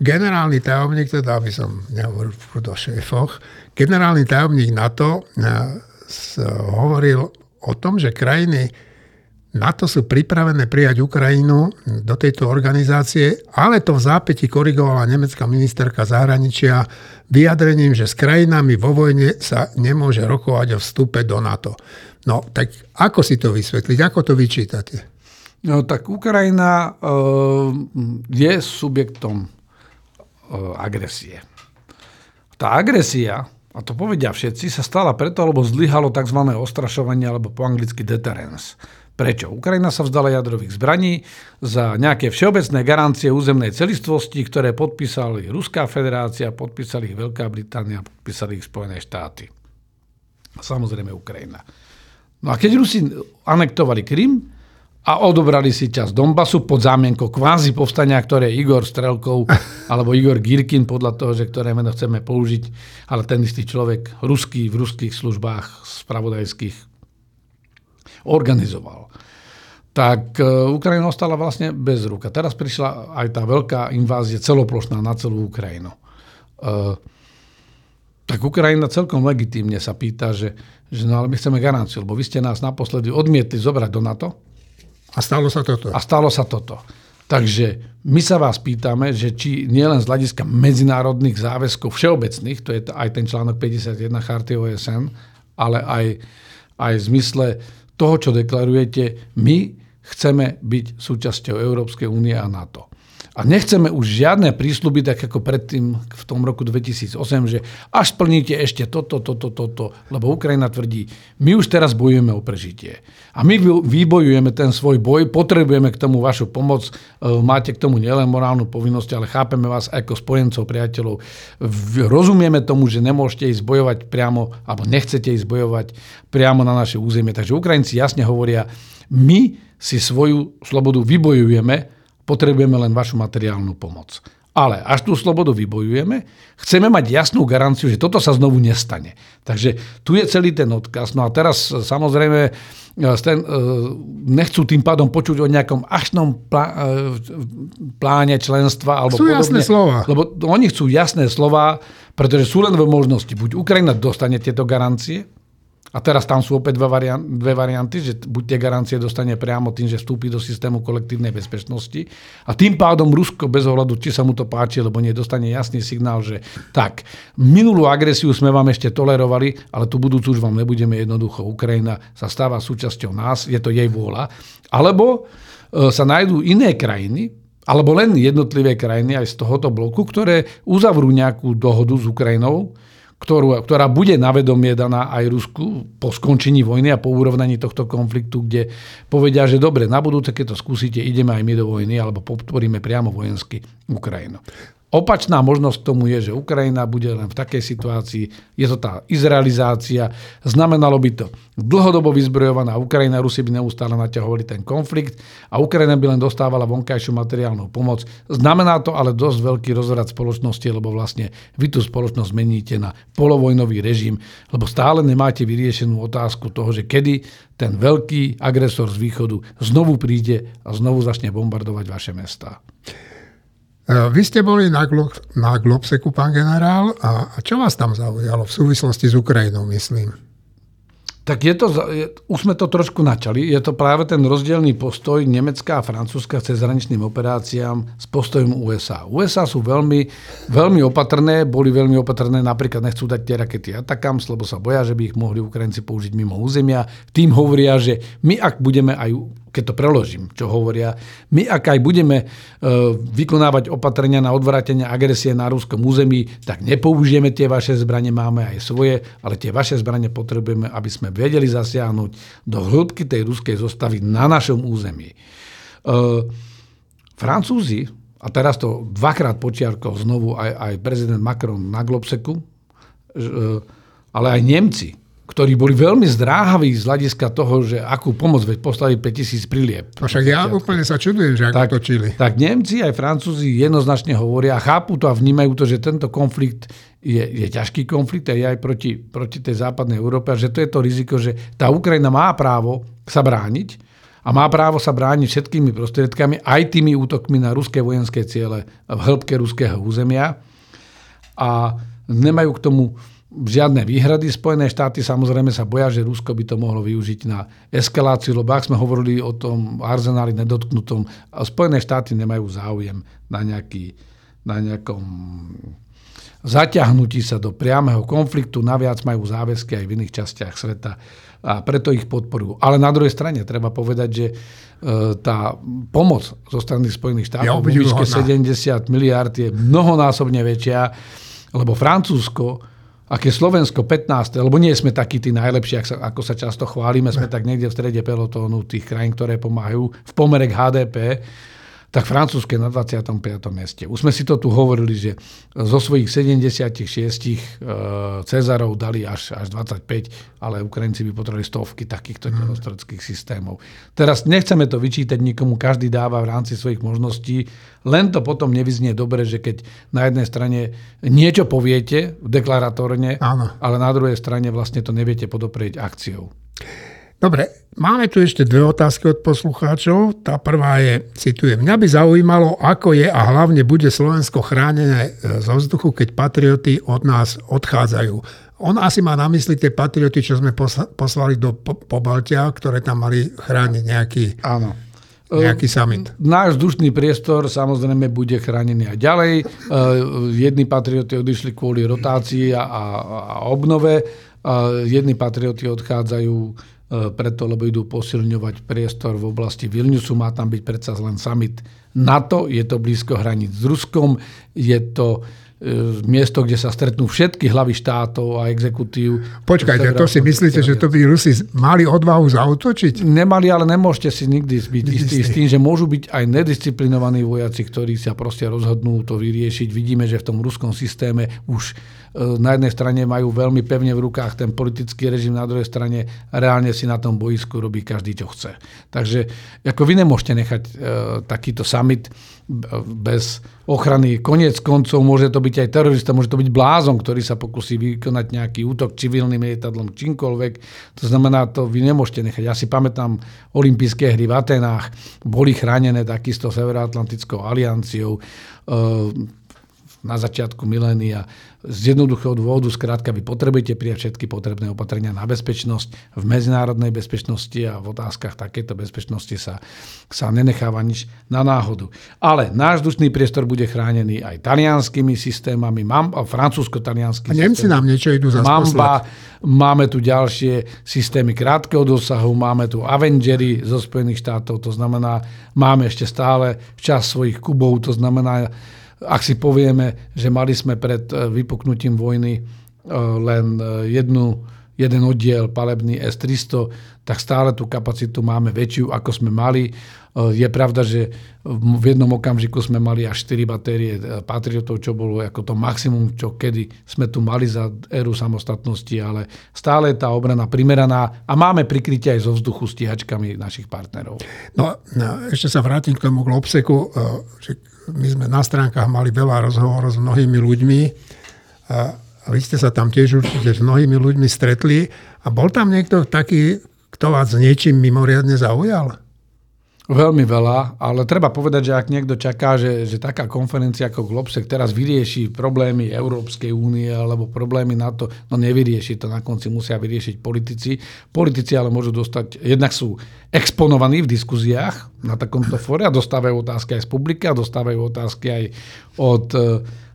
Speaker 1: generálny tajomník, teda aby som nehovoril o šéfoch, generálny tajomník NATO e, hovoril o tom, že krajiny NATO sú pripravené prijať Ukrajinu do tejto organizácie, ale to v zápäti korigovala nemecká ministerka zahraničia vyjadrením, že s krajinami vo vojne sa nemôže rokovať o vstupe do NATO. No, tak ako si to vysvetliť? Ako to vyčítate?
Speaker 2: No, tak Ukrajina uh, je subjektom agresie. Tá agresia a to povedia všetci, sa stala preto, lebo zlyhalo tzv. ostrašovanie, alebo po anglicky deterrence. Prečo? Ukrajina sa vzdala jadrových zbraní za nejaké všeobecné garancie územnej celistvosti, ktoré podpísali Ruská federácia, podpísali ich Veľká Británia, podpísali ich Spojené štáty. A samozrejme Ukrajina. No a keď Rusi anektovali Krym, a odobrali si čas Donbasu pod zámienkou kvázi povstania, ktoré Igor Strelkov alebo Igor Girkin, podľa toho, že ktoré meno chceme použiť, ale ten istý človek, ruský, v ruských službách spravodajských, organizoval. Tak e, Ukrajina ostala vlastne bez ruka. Teraz prišla aj tá veľká invázia celoplošná na celú Ukrajinu. E, tak Ukrajina celkom legitímne sa pýta, že, že no ale my chceme garanciu, lebo vy ste nás naposledy odmietli zobrať do NATO,
Speaker 1: a stalo sa toto.
Speaker 2: A stalo sa toto. Takže my sa vás pýtame, že či nielen z hľadiska medzinárodných záväzkov všeobecných, to je aj ten článok 51 Charty OSN, ale aj, aj v zmysle toho, čo deklarujete, my chceme byť súčasťou Európskej únie a NATO. A nechceme už žiadne prísľuby, tak ako predtým v tom roku 2008, že až splníte ešte toto, toto, toto, lebo Ukrajina tvrdí, my už teraz bojujeme o prežitie. A my vybojujeme ten svoj boj, potrebujeme k tomu vašu pomoc, e, máte k tomu nielen morálnu povinnosť, ale chápeme vás ako spojencov, priateľov. Rozumieme tomu, že nemôžete ísť bojovať priamo, alebo nechcete ísť bojovať priamo na naše územie. Takže Ukrajinci jasne hovoria, my si svoju slobodu vybojujeme, potrebujeme len vašu materiálnu pomoc. Ale až tú slobodu vybojujeme, chceme mať jasnú garanciu, že toto sa znovu nestane. Takže tu je celý ten odkaz. No a teraz samozrejme e, ten, e, nechcú tým pádom počuť o nejakom ašnom e, pláne členstva. Alebo
Speaker 1: chcú podobne, jasné slova.
Speaker 2: Lebo oni chcú jasné slova, pretože sú len dve možnosti. Buď Ukrajina dostane tieto garancie, a teraz tam sú opäť dve, variant, dve varianty, že buď tie garancie dostane priamo tým, že vstúpi do systému kolektívnej bezpečnosti a tým pádom Rusko bez ohľadu, či sa mu to páči, lebo nie dostane jasný signál, že tak, minulú agresiu sme vám ešte tolerovali, ale tú budúcu už vám nebudeme jednoducho. Ukrajina sa stáva súčasťou nás, je to jej vôľa. Alebo e, sa nájdú iné krajiny, alebo len jednotlivé krajiny aj z tohoto bloku, ktoré uzavrú nejakú dohodu s Ukrajinou, ktorú, ktorá bude na vedomie daná aj Rusku po skončení vojny a po urovnaní tohto konfliktu, kde povedia, že dobre, na budúce, keď to skúsite, ideme aj my do vojny alebo podporíme priamo vojensky Ukrajinu. Opačná možnosť k tomu je, že Ukrajina bude len v takej situácii, je to tá izraelizácia, znamenalo by to dlhodobo vyzbrojovaná Ukrajina, Rusi by neustále naťahovali ten konflikt a Ukrajina by len dostávala vonkajšiu materiálnu pomoc. Znamená to ale dosť veľký rozvrat spoločnosti, lebo vlastne vy tú spoločnosť meníte na polovojnový režim, lebo stále nemáte vyriešenú otázku toho, že kedy ten veľký agresor z východu znovu príde a znovu začne bombardovať vaše mestá.
Speaker 1: E, vy ste boli na, Glo- na Globseku, pán generál, a čo vás tam zaujalo v súvislosti s Ukrajinou, myslím?
Speaker 2: Tak je to, už sme to trošku načali, je to práve ten rozdielný postoj Nemecka a Francúzska cez zraničným operáciám s postojom USA. USA sú veľmi, veľmi opatrné, boli veľmi opatrné, napríklad nechcú dať tie rakety Atakams, lebo sa boja, že by ich mohli Ukrajinci použiť mimo územia. Tým hovoria, že my ak budeme aj keď to preložím, čo hovoria, my ak aj budeme e, vykonávať opatrenia na odvrátenie agresie na ruskom území, tak nepoužijeme tie vaše zbranie, máme aj svoje, ale tie vaše zbranie potrebujeme, aby sme vedeli zasiahnuť do hĺbky tej ruskej zostavy na našom území. E, Francúzi, a teraz to dvakrát počiarkol znovu aj, aj prezident Macron na Globseku, e, ale aj Nemci, ktorí boli veľmi zdráhaví z hľadiska toho, že akú pomoc veď poslali 5000 prilieb.
Speaker 1: No však ja úplne sa čudujem, že ako
Speaker 2: tak,
Speaker 1: točili.
Speaker 2: Tak Nemci aj Francúzi jednoznačne hovoria a chápu to a vnímajú to, že tento konflikt je, je ťažký konflikt a je aj proti, proti tej západnej Európe a že to je to riziko, že tá Ukrajina má právo sa brániť a má právo sa brániť všetkými prostriedkami, aj tými útokmi na ruské vojenské ciele v hĺbke ruského územia a nemajú k tomu žiadne výhrady. Spojené štáty samozrejme sa boja, že Rusko by to mohlo využiť na eskaláciu, lebo ak sme hovorili o tom arzenáli nedotknutom, Spojené štáty nemajú záujem na, nejaký, na nejakom zaťahnutí sa do priameho konfliktu, naviac majú záväzky aj v iných častiach sveta a preto ich podporujú. Ale na druhej strane treba povedať, že e, tá pomoc zo strany Spojených štátov ja výške 70 miliard je mnohonásobne väčšia, lebo Francúzsko a keď Slovensko 15, lebo nie sme takí tí najlepší, ako sa, ako sa často chválime, sme tak niekde v strede pelotónu tých krajín, ktoré pomáhajú v pomere k HDP, tak Francúzske na 25. mieste. Už sme si to tu hovorili, že zo svojich 76 e, Cezarov dali až, až 25, ale Ukrajinci by potrebovali stovky takýchto delostrojských mhm. systémov. Teraz nechceme to vyčítať nikomu, každý dáva v rámci svojich možností, len to potom nevyznie dobre, že keď na jednej strane niečo poviete deklaratórne, Áno. ale na druhej strane vlastne to neviete podoprieť akciou.
Speaker 1: Dobre, máme tu ešte dve otázky od poslucháčov. Tá prvá je, citujem, mňa by zaujímalo, ako je a hlavne bude Slovensko chránené e, zo vzduchu, keď patrioty od nás odchádzajú. On asi má na mysli tie patrioty, čo sme poslali do Pobaltia, ktoré tam mali chrániť nejaký...
Speaker 2: Áno.
Speaker 1: nejaký summit.
Speaker 2: Náš vzdušný priestor samozrejme bude chránený aj ďalej. Jedni patrioti odišli kvôli rotácii a, a obnove, jedni patrioti odchádzajú preto, lebo idú posilňovať priestor v oblasti Vilniusu. Má tam byť predsa len summit NATO, je to blízko hraníc s Ruskom, je to E, miesto, kde sa stretnú všetky hlavy štátov a exekutív.
Speaker 1: Počkajte, to si myslíte, že to by Rusi mali odvahu zautočiť?
Speaker 2: Nemali, ale nemôžete si nikdy byť istý s tým, že môžu byť aj nedisciplinovaní vojaci, ktorí sa proste rozhodnú to vyriešiť. Vidíme, že v tom ruskom systéme už e, na jednej strane majú veľmi pevne v rukách ten politický režim, na druhej strane reálne si na tom boisku robí každý, čo chce. Takže ako vy nemôžete nechať e, takýto summit bez ochrany. Koniec koncov môže to byť aj terorista, môže to byť blázon, ktorý sa pokusí vykonať nejaký útok civilným lietadlom, čímkoľvek. To znamená, to vy nemôžete nechať. Ja si pamätám olympijské hry v Atenách, boli chránené takisto Severoatlantickou alianciou na začiatku milénia z jednoduchého dôvodu, skrátka, vy potrebujete prijať všetky potrebné opatrenia na bezpečnosť. V medzinárodnej bezpečnosti a v otázkach takéto bezpečnosti sa, sa nenecháva nič na náhodu. Ale náš dušný priestor bude chránený aj talianskými systémami, mám, a francúzsko-talianský
Speaker 1: A Nemci nám niečo idú Mamba,
Speaker 2: máme tu ďalšie systémy krátkeho dosahu, máme tu Avengery zo Spojených štátov, to znamená, máme ešte stále čas svojich kubov, to znamená, ak si povieme, že mali sme pred e, vypuknutím vojny e, len e, jednu, jeden oddiel palebný S-300, tak stále tú kapacitu máme väčšiu, ako sme mali. Je pravda, že v jednom okamžiku sme mali až 4 batérie Patriotov, čo bolo ako to maximum, čo kedy sme tu mali za éru samostatnosti, ale stále je tá obrana primeraná a máme prikrytie aj zo vzduchu stíhačkami našich partnerov.
Speaker 1: No, no ešte sa vrátim k tomu Globseku, že my sme na stránkach mali veľa rozhovorov s mnohými ľuďmi a vy ste sa tam tiež určite s mnohými ľuďmi stretli a bol tam niekto taký, kto vás niečím mimoriadne zaujal?
Speaker 2: Veľmi veľa, ale treba povedať, že ak niekto čaká, že, že taká konferencia ako Globsec teraz vyrieši problémy Európskej únie alebo problémy NATO, no nevyrieši to, na konci musia vyriešiť politici. Politici ale môžu dostať, jednak sú exponovaní v diskuziách na takomto fóre a dostávajú otázky aj z publika, dostávajú otázky aj od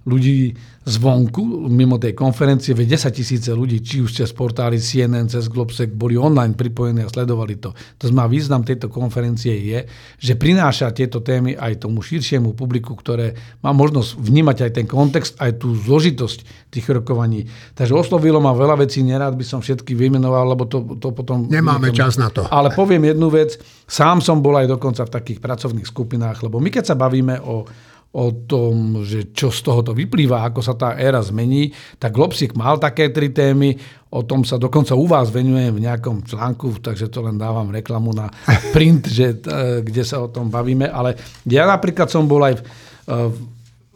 Speaker 2: ľudí zvonku, mimo tej konferencie, veď 10 tisíce ľudí, či už cez portály CNN, cez Globsec, boli online pripojení a sledovali to. To znamená, význam tejto konferencie je, že prináša tieto témy aj tomu širšiemu publiku, ktoré má možnosť vnímať aj ten kontext, aj tú zložitosť tých rokovaní. Takže oslovilo ma veľa vecí, nerád by som všetky vymenoval, lebo to, to potom...
Speaker 1: Nemáme čas na to.
Speaker 2: Ale poviem jednu vec, sám som bol aj dokonca v takých pracovných skupinách, lebo my keď sa bavíme o o tom, že čo z tohoto vyplýva, ako sa tá éra zmení, tak Globsik mal také tri témy, o tom sa dokonca u vás venujem v nejakom článku, takže to len dávam reklamu na print, že, e, kde sa o tom bavíme, ale ja napríklad som bol aj v, e,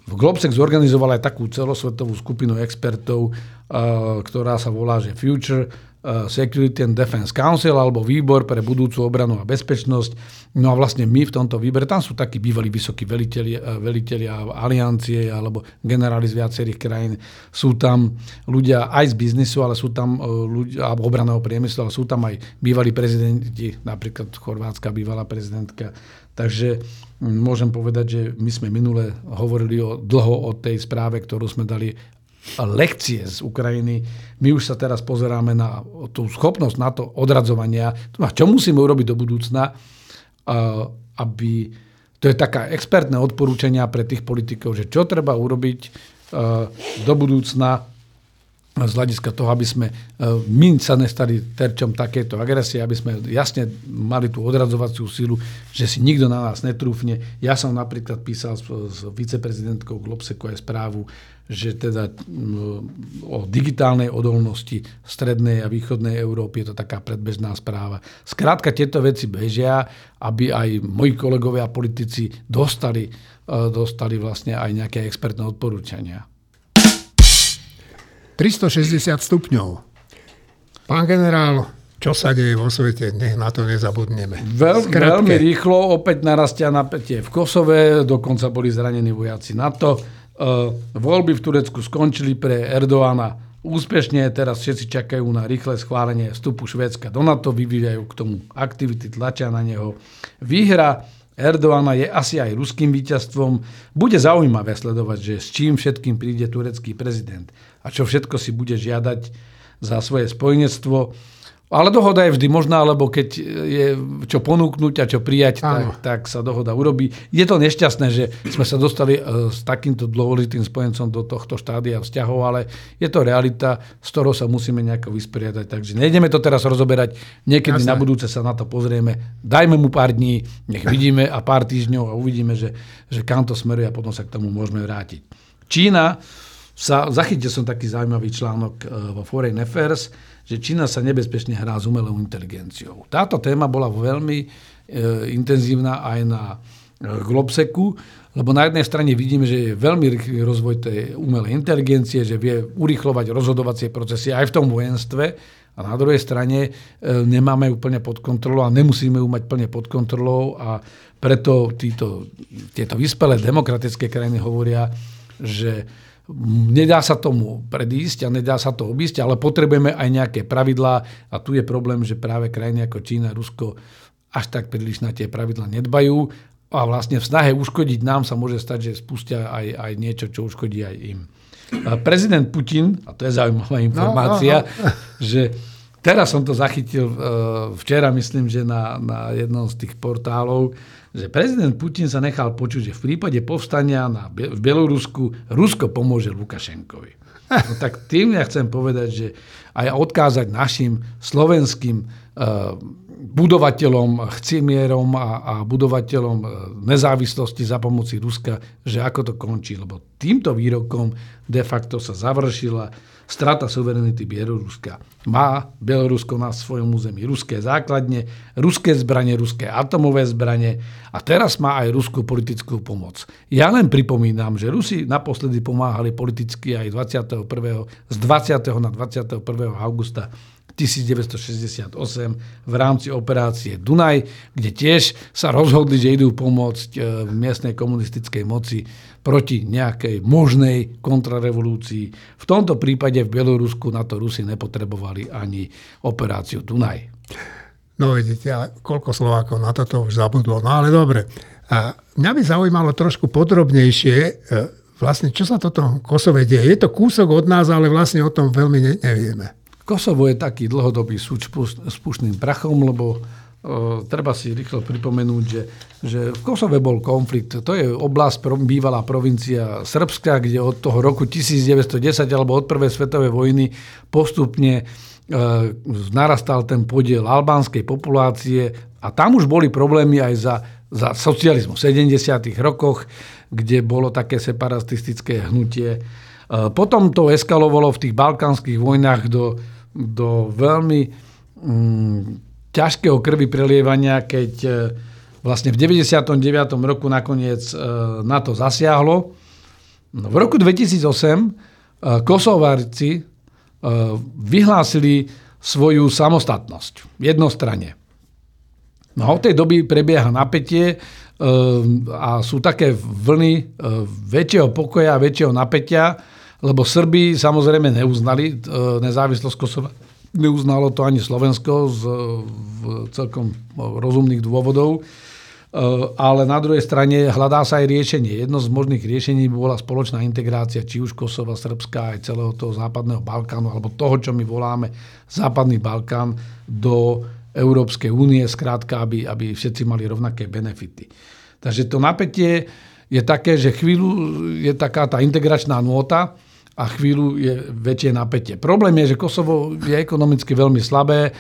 Speaker 2: v Globsek zorganizoval aj takú celosvetovú skupinu expertov, e, ktorá sa volá, že Future Security and Defense Council alebo výbor pre budúcu obranu a bezpečnosť. No a vlastne my v tomto výbere, tam sú takí bývalí vysokí veliteľi, eh, aliancie alebo generáli z viacerých krajín. Sú tam ľudia aj z biznisu, ale sú tam eh, ľudia, alebo obraného priemyslu, ale sú tam aj bývalí prezidenti, napríklad Chorvátska bývalá prezidentka. Takže hm, môžem povedať, že my sme minule hovorili o, dlho o tej správe, ktorú sme dali lekcie z Ukrajiny. My už sa teraz pozeráme na tú schopnosť na to odradzovania. Čo musíme urobiť do budúcna, aby... To je taká expertné odporúčania pre tých politikov, že čo treba urobiť do budúcna z hľadiska toho, aby sme my sa nestali terčom takéto agresie, aby sme jasne mali tú odradzovaciu sílu, že si nikto na nás netrúfne. Ja som napríklad písal s, s viceprezidentkou Globseku aj správu, že teda o digitálnej odolnosti strednej a východnej Európy je to taká predbežná správa. Skrátka tieto veci bežia, aby aj moji kolegovia a politici dostali, e, dostali vlastne aj nejaké expertné odporúčania.
Speaker 1: 360 stupňov. Pán generál, čo sa deje vo svete, nech na to nezabudneme.
Speaker 2: Veľ, veľmi rýchlo opäť narastia napätie v Kosove, dokonca boli zranení vojaci NATO voľby v Turecku skončili pre Erdoána úspešne, teraz všetci čakajú na rýchle schválenie vstupu Švédska do NATO, vyvíjajú k tomu aktivity, tlačia na neho. Výhra Erdoána je asi aj ruským víťazstvom. Bude zaujímavé sledovať, že s čím všetkým príde turecký prezident a čo všetko si bude žiadať za svoje spojenectvo. Ale dohoda je vždy možná, lebo keď je čo ponúknuť a čo prijať, tak, tak sa dohoda urobí. Je to nešťastné, že sme sa dostali e, s takýmto dôležitým spojencom do tohto štádia vzťahov, ale je to realita, s ktorou sa musíme nejako vysporiadať. Takže nejdeme to teraz rozoberať, niekedy Jasne. na budúce sa na to pozrieme. Dajme mu pár dní, nech vidíme a pár týždňov a uvidíme, že, že kam to smeruje a potom sa k tomu môžeme vrátiť. Čína sa, zachytil som taký zaujímavý článok e, vo Foreign Affairs, že Čína sa nebezpečne hrá s umelou inteligenciou. Táto téma bola veľmi e, intenzívna aj na e, Globseku, lebo na jednej strane vidíme, že je veľmi rýchly rozvoj tej umelej inteligencie, že vie urýchlovať rozhodovacie procesy aj v tom vojenstve, a na druhej strane e, nemáme úplne pod kontrolou a nemusíme ju mať plne pod kontrolou a preto títo, tieto vyspelé demokratické krajiny hovoria, že Nedá sa tomu predísť a nedá sa to obísť, ale potrebujeme aj nejaké pravidlá a tu je problém, že práve krajiny ako Čína, Rusko až tak príliš na tie pravidlá nedbajú a vlastne v snahe uškodiť nám sa môže stať, že spustia aj, aj niečo, čo uškodí aj im. Prezident Putin, a to je zaujímavá informácia, no, no, no. že teraz som to zachytil e, včera, myslím, že na, na jednom z tých portálov, že prezident Putin sa nechal počuť, že v prípade povstania na, v Bielorusku Rusko pomôže Lukašenkovi. No tak tým ja chcem povedať, že aj odkázať našim slovenským uh, budovateľom, chcimierom a, a budovateľom e, nezávislosti za pomoci Ruska, že ako to končí. Lebo týmto výrokom de facto sa završila strata suverenity Bieloruska. Má Bielorusko na svojom území ruské základne, ruské zbranie, ruské atomové zbranie a teraz má aj ruskú politickú pomoc. Ja len pripomínam, že Rusi naposledy pomáhali politicky aj 21. z 20. na 21. augusta 1968 v rámci operácie Dunaj, kde tiež sa rozhodli, že idú pomôcť e, v miestnej komunistickej moci proti nejakej možnej kontrarevolúcii. V tomto prípade v Bielorusku na to Rusi nepotrebovali ani operáciu Dunaj.
Speaker 1: No vidíte, koľko Slovákov na toto už zabudlo. No ale dobre. A mňa by zaujímalo trošku podrobnejšie, e, vlastne čo sa toto Kosove deje. Je to kúsok od nás, ale vlastne o tom veľmi nevieme.
Speaker 2: Kosovo je taký dlhodobý súč s pušným prachom, lebo Uh, treba si rýchlo pripomenúť, že, že v Kosove bol konflikt. To je oblasť, bývalá provincia Srbska, kde od toho roku 1910 alebo od prvej svetovej vojny postupne uh, narastal ten podiel albánskej populácie a tam už boli problémy aj za, za socializmu v 70. rokoch, kde bolo také separatistické hnutie. Uh, potom to eskalovalo v tých balkánskych vojnách do do veľmi mm, ťažkého krvi prelievania, keď e, vlastne v 99. roku nakoniec e, na to zasiahlo. No, v roku 2008 e, Kosovárci vyhlásili svoju samostatnosť jednostranne. No od tej doby prebieha napätie a sú také vlny väčšieho pokoja väčšieho napätia, lebo Srbi samozrejme neuznali e, nezávislosť Kosova. Neuznalo to ani Slovensko z celkom rozumných dôvodov. E, ale na druhej strane hľadá sa aj riešenie. Jedno z možných riešení by bola spoločná integrácia či už Kosova, Srbska aj celého toho západného Balkánu, alebo toho, čo my voláme západný Balkán, do Európskej únie, skrátka, aby, aby všetci mali rovnaké benefity. Takže to napätie je také, že chvíľu je taká tá integračná nôta, a chvíľu je väčšie napätie. Problém je, že Kosovo je ekonomicky veľmi slabé, e,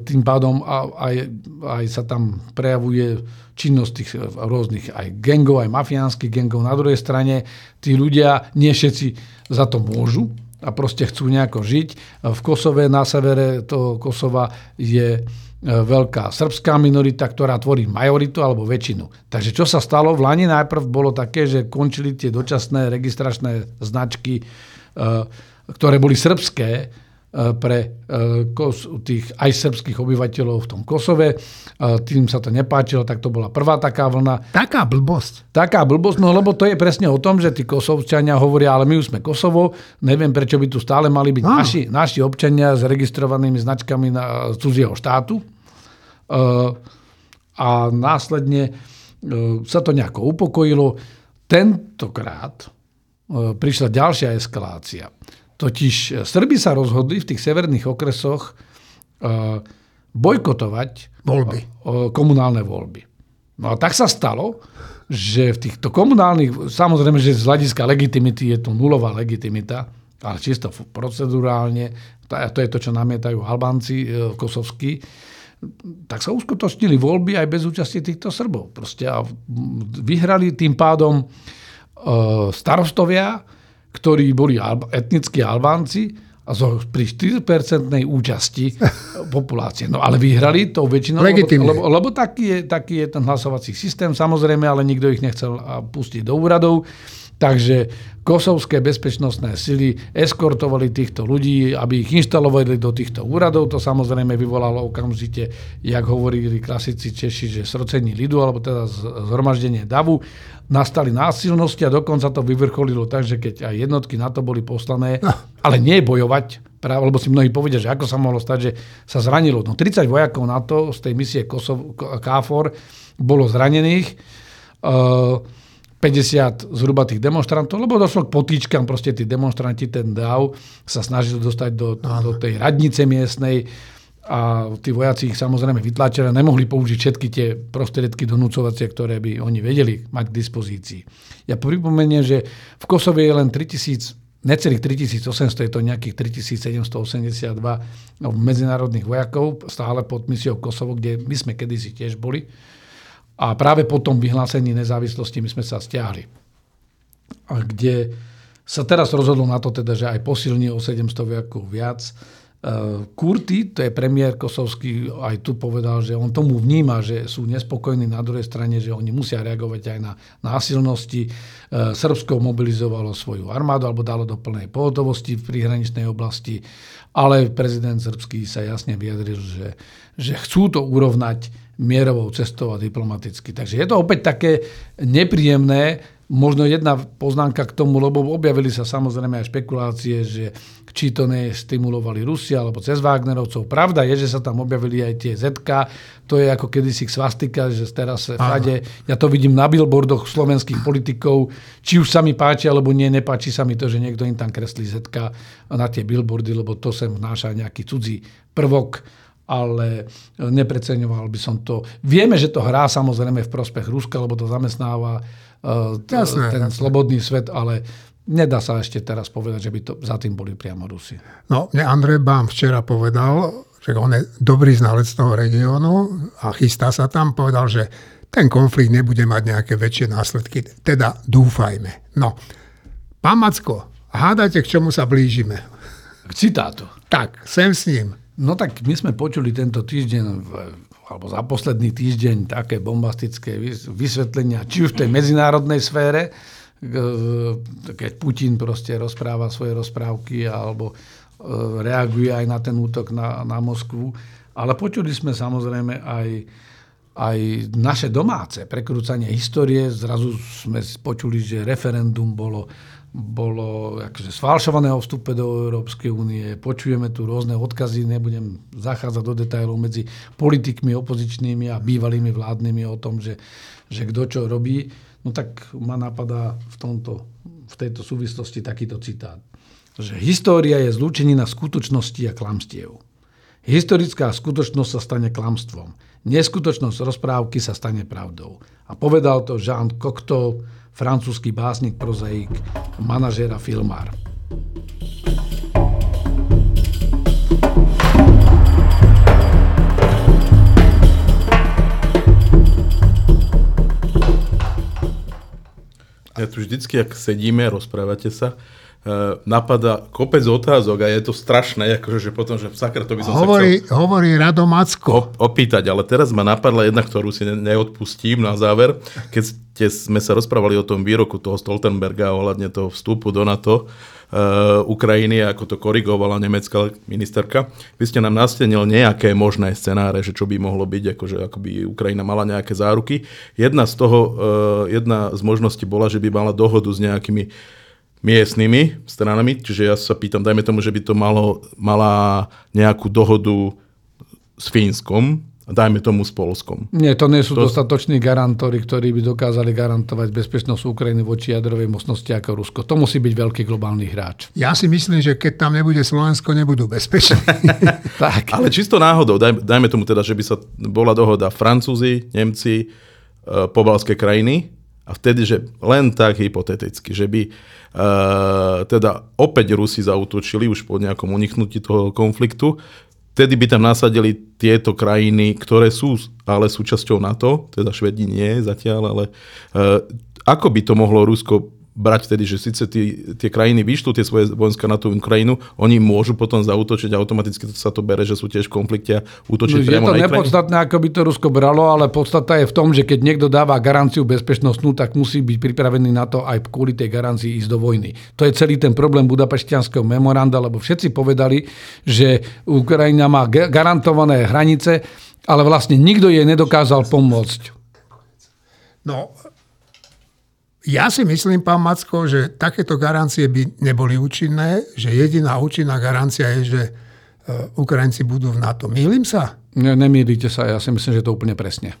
Speaker 2: tým pádom aj, aj sa tam prejavuje činnosť tých rôznych aj gengov, aj mafiánskych gengov. Na druhej strane tí ľudia, nie všetci za to môžu a proste chcú nejako žiť. V Kosove, na severe toho Kosova je E, veľká srbská minorita, ktorá tvorí majoritu alebo väčšinu. Takže čo sa stalo? V Lani najprv bolo také, že končili tie dočasné registračné značky, e, ktoré boli srbské e, pre tých aj srbských obyvateľov v tom Kosove. Tým sa to nepáčilo, tak to bola prvá taká vlna.
Speaker 1: Taká blbosť.
Speaker 2: Taká blbosť, no lebo to je presne o tom, že tí kosovčania hovoria, ale my už sme Kosovo, neviem prečo by tu stále mali byť naši, naši občania s registrovanými značkami na cudzieho štátu. Eh, a následne sa to nejako upokojilo. Tentokrát prišla ďalšia eskalácia. Totiž Srby sa rozhodli v tých severných okresoch bojkotovať
Speaker 1: voľby.
Speaker 2: komunálne voľby. No a tak sa stalo, že v týchto komunálnych, samozrejme, že z hľadiska legitimity je to nulová legitimita, ale čisto procedurálne, to je to, čo namietajú Albánci kosovskí, tak sa uskutočnili voľby aj bez účasti týchto Srbov. Proste a vyhrali tým pádom e, starostovia, ktorí boli etnickí Albánci a zo, pri 4% účasti populácie. No ale vyhrali to väčšinou, lebo, lebo, lebo taký, je, taký je ten hlasovací systém, samozrejme, ale nikto ich nechcel pustiť do úradov. Takže kosovské bezpečnostné sily eskortovali týchto ľudí, aby ich inštalovali do týchto úradov. To samozrejme vyvolalo okamžite, jak hovorili klasici Češi, že srocení lidu, alebo teda zhromaždenie davu. Nastali násilnosti a dokonca to vyvrcholilo tak, že keď aj jednotky na to boli poslané, no. ale nie bojovať, práve, lebo si mnohí povedia, že ako sa mohlo stať, že sa zranilo. No 30 vojakov na to z tej misie Kosov, KFOR bolo zranených. Uh, 50 zhruba tých demonstrantov, lebo došlo k potýčkam, proste tí demonstranti, ten DAV sa snažili dostať do, do tej radnice miestnej a tí vojaci ich samozrejme vytlačili a nemohli použiť všetky tie prostriedky donúcovacie, ktoré by oni vedeli mať k dispozícii. Ja pripomeniem, že v Kosove je len 3000, necelých 3800, je to nejakých 3782 no, medzinárodných vojakov, stále pod misiou Kosovo, kde my sme kedysi tiež boli. A práve po tom vyhlásení nezávislosti my sme sa stiahli. A kde sa teraz rozhodlo na to teda, že aj posilní o 700 vojakov viac. E, Kurty, to je premiér Kosovský, aj tu povedal, že on tomu vníma, že sú nespokojní na druhej strane, že oni musia reagovať aj na násilnosti. E, Srbsko mobilizovalo svoju armádu alebo dalo do plnej pohotovosti v prihraničnej oblasti, ale prezident Srbský sa jasne vyjadril, že, že chcú to urovnať mierovou cestou a diplomaticky. Takže je to opäť také nepríjemné. Možno jedna poznámka k tomu, lebo objavili sa samozrejme aj špekulácie, že či to stimulovali Rusia alebo cez Wagnerovcov. Pravda je, že sa tam objavili aj tie ZK, to je ako kedysi svastika, že teraz všade, ja to vidím na billboardoch slovenských politikov, či už sa mi páči alebo nie, nepáči sa mi to, že niekto im tam kreslí ZK na tie billboardy, lebo to sem vnáša nejaký cudzí prvok ale nepreceňoval by som to. Vieme, že to hrá samozrejme v prospech Ruska, lebo to zamestnáva uh, jasné, ten jasné. slobodný svet, ale nedá sa ešte teraz povedať, že by to za tým boli priamo Rusi.
Speaker 1: No, mne Andrej Bám včera povedal, že on je dobrý znalec toho regiónu a chystá sa tam, povedal, že ten konflikt nebude mať nejaké väčšie následky. Teda dúfajme. No, pán Macko, hádajte, k čomu sa blížime?
Speaker 2: K citátu.
Speaker 1: Tak, sem s ním.
Speaker 2: No tak my sme počuli tento týždeň, alebo za posledný týždeň, také bombastické vysvetlenia, či už v tej medzinárodnej sfére, keď Putin proste rozpráva svoje rozprávky alebo e, reaguje aj na ten útok na, na Moskvu. Ale počuli sme samozrejme aj, aj naše domáce prekrúcanie histórie. Zrazu sme počuli, že referendum bolo bolo akože sfalšované o vstupe do Európskej únie. Počujeme tu rôzne odkazy, nebudem zachádzať do detajlov medzi politikmi opozičnými a bývalými vládnymi o tom, že, že kto čo robí. No tak ma napadá v, tomto, v tejto súvislosti takýto citát. Že história je zlúčenina skutočnosti a klamstiev. Historická skutočnosť sa stane klamstvom. Neskutočnosť rozprávky sa stane pravdou. A povedal to Jean Cocteau, francúzsky básnik, prozaik, manažér a filmár.
Speaker 3: Ja tu vždycky, ak sedíme, rozprávate sa, napadá kopec otázok a je to strašné, akože že potom, že sakra, to by som
Speaker 1: hovorí,
Speaker 3: sa
Speaker 1: chcel... Hovorí Rado Macko.
Speaker 3: opýtať, ale teraz ma napadla jedna, ktorú si ne, neodpustím na záver. Keď ste, sme sa rozprávali o tom výroku toho Stoltenberga ohľadne toho vstupu do NATO, uh, Ukrajiny, ako to korigovala nemecká ministerka. Vy ste nám nastenil nejaké možné scenáre, že čo by mohlo byť, akože ako by Ukrajina mala nejaké záruky. Jedna z toho, uh, jedna z možností bola, že by mala dohodu s nejakými miestnymi stranami, čiže ja sa pýtam, dajme tomu, že by to malo, mala nejakú dohodu s Fínskom, dajme tomu s Polskom.
Speaker 2: Nie, to nie sú to... dostatoční garantori, ktorí by dokázali garantovať bezpečnosť Ukrajiny voči jadrovej mocnosti ako Rusko. To musí byť veľký globálny hráč.
Speaker 1: Ja si myslím, že keď tam nebude Slovensko, nebudú bezpeční.
Speaker 3: tak. Ale čisto náhodou, daj, dajme tomu teda, že by sa bola dohoda Francúzi, Nemci, e, pobalské krajiny a vtedy, že len tak hypoteticky, že by e, teda opäť Rusi zautočili už po nejakom uniknutí toho konfliktu, Vtedy by tam nasadili tieto krajiny, ktoré sú ale súčasťou NATO, teda Švedi nie zatiaľ, ale uh, ako by to mohlo Rusko brať vtedy, že síce tí, tie krajiny vyšľú tie svoje vojska na tú Ukrajinu, oni môžu potom zautočiť a automaticky sa to bere, že sú tiež v konflikte a útočiť no, priamo
Speaker 2: Je to nepodstatné, ako by to Rusko bralo, ale podstata je v tom, že keď niekto dáva garanciu bezpečnostnú, tak musí byť pripravený na to aj kvôli tej garancii ísť do vojny. To je celý ten problém budapešťanského memoranda, lebo všetci povedali, že Ukrajina má garantované hranice, ale vlastne nikto jej nedokázal pomôcť.
Speaker 1: No, ja si myslím, pán Macko, že takéto garancie by neboli účinné, že jediná účinná garancia je, že e, Ukrajinci budú v NATO. Mýlim sa?
Speaker 2: Ne, nemýlite sa, ja si myslím, že to úplne presne.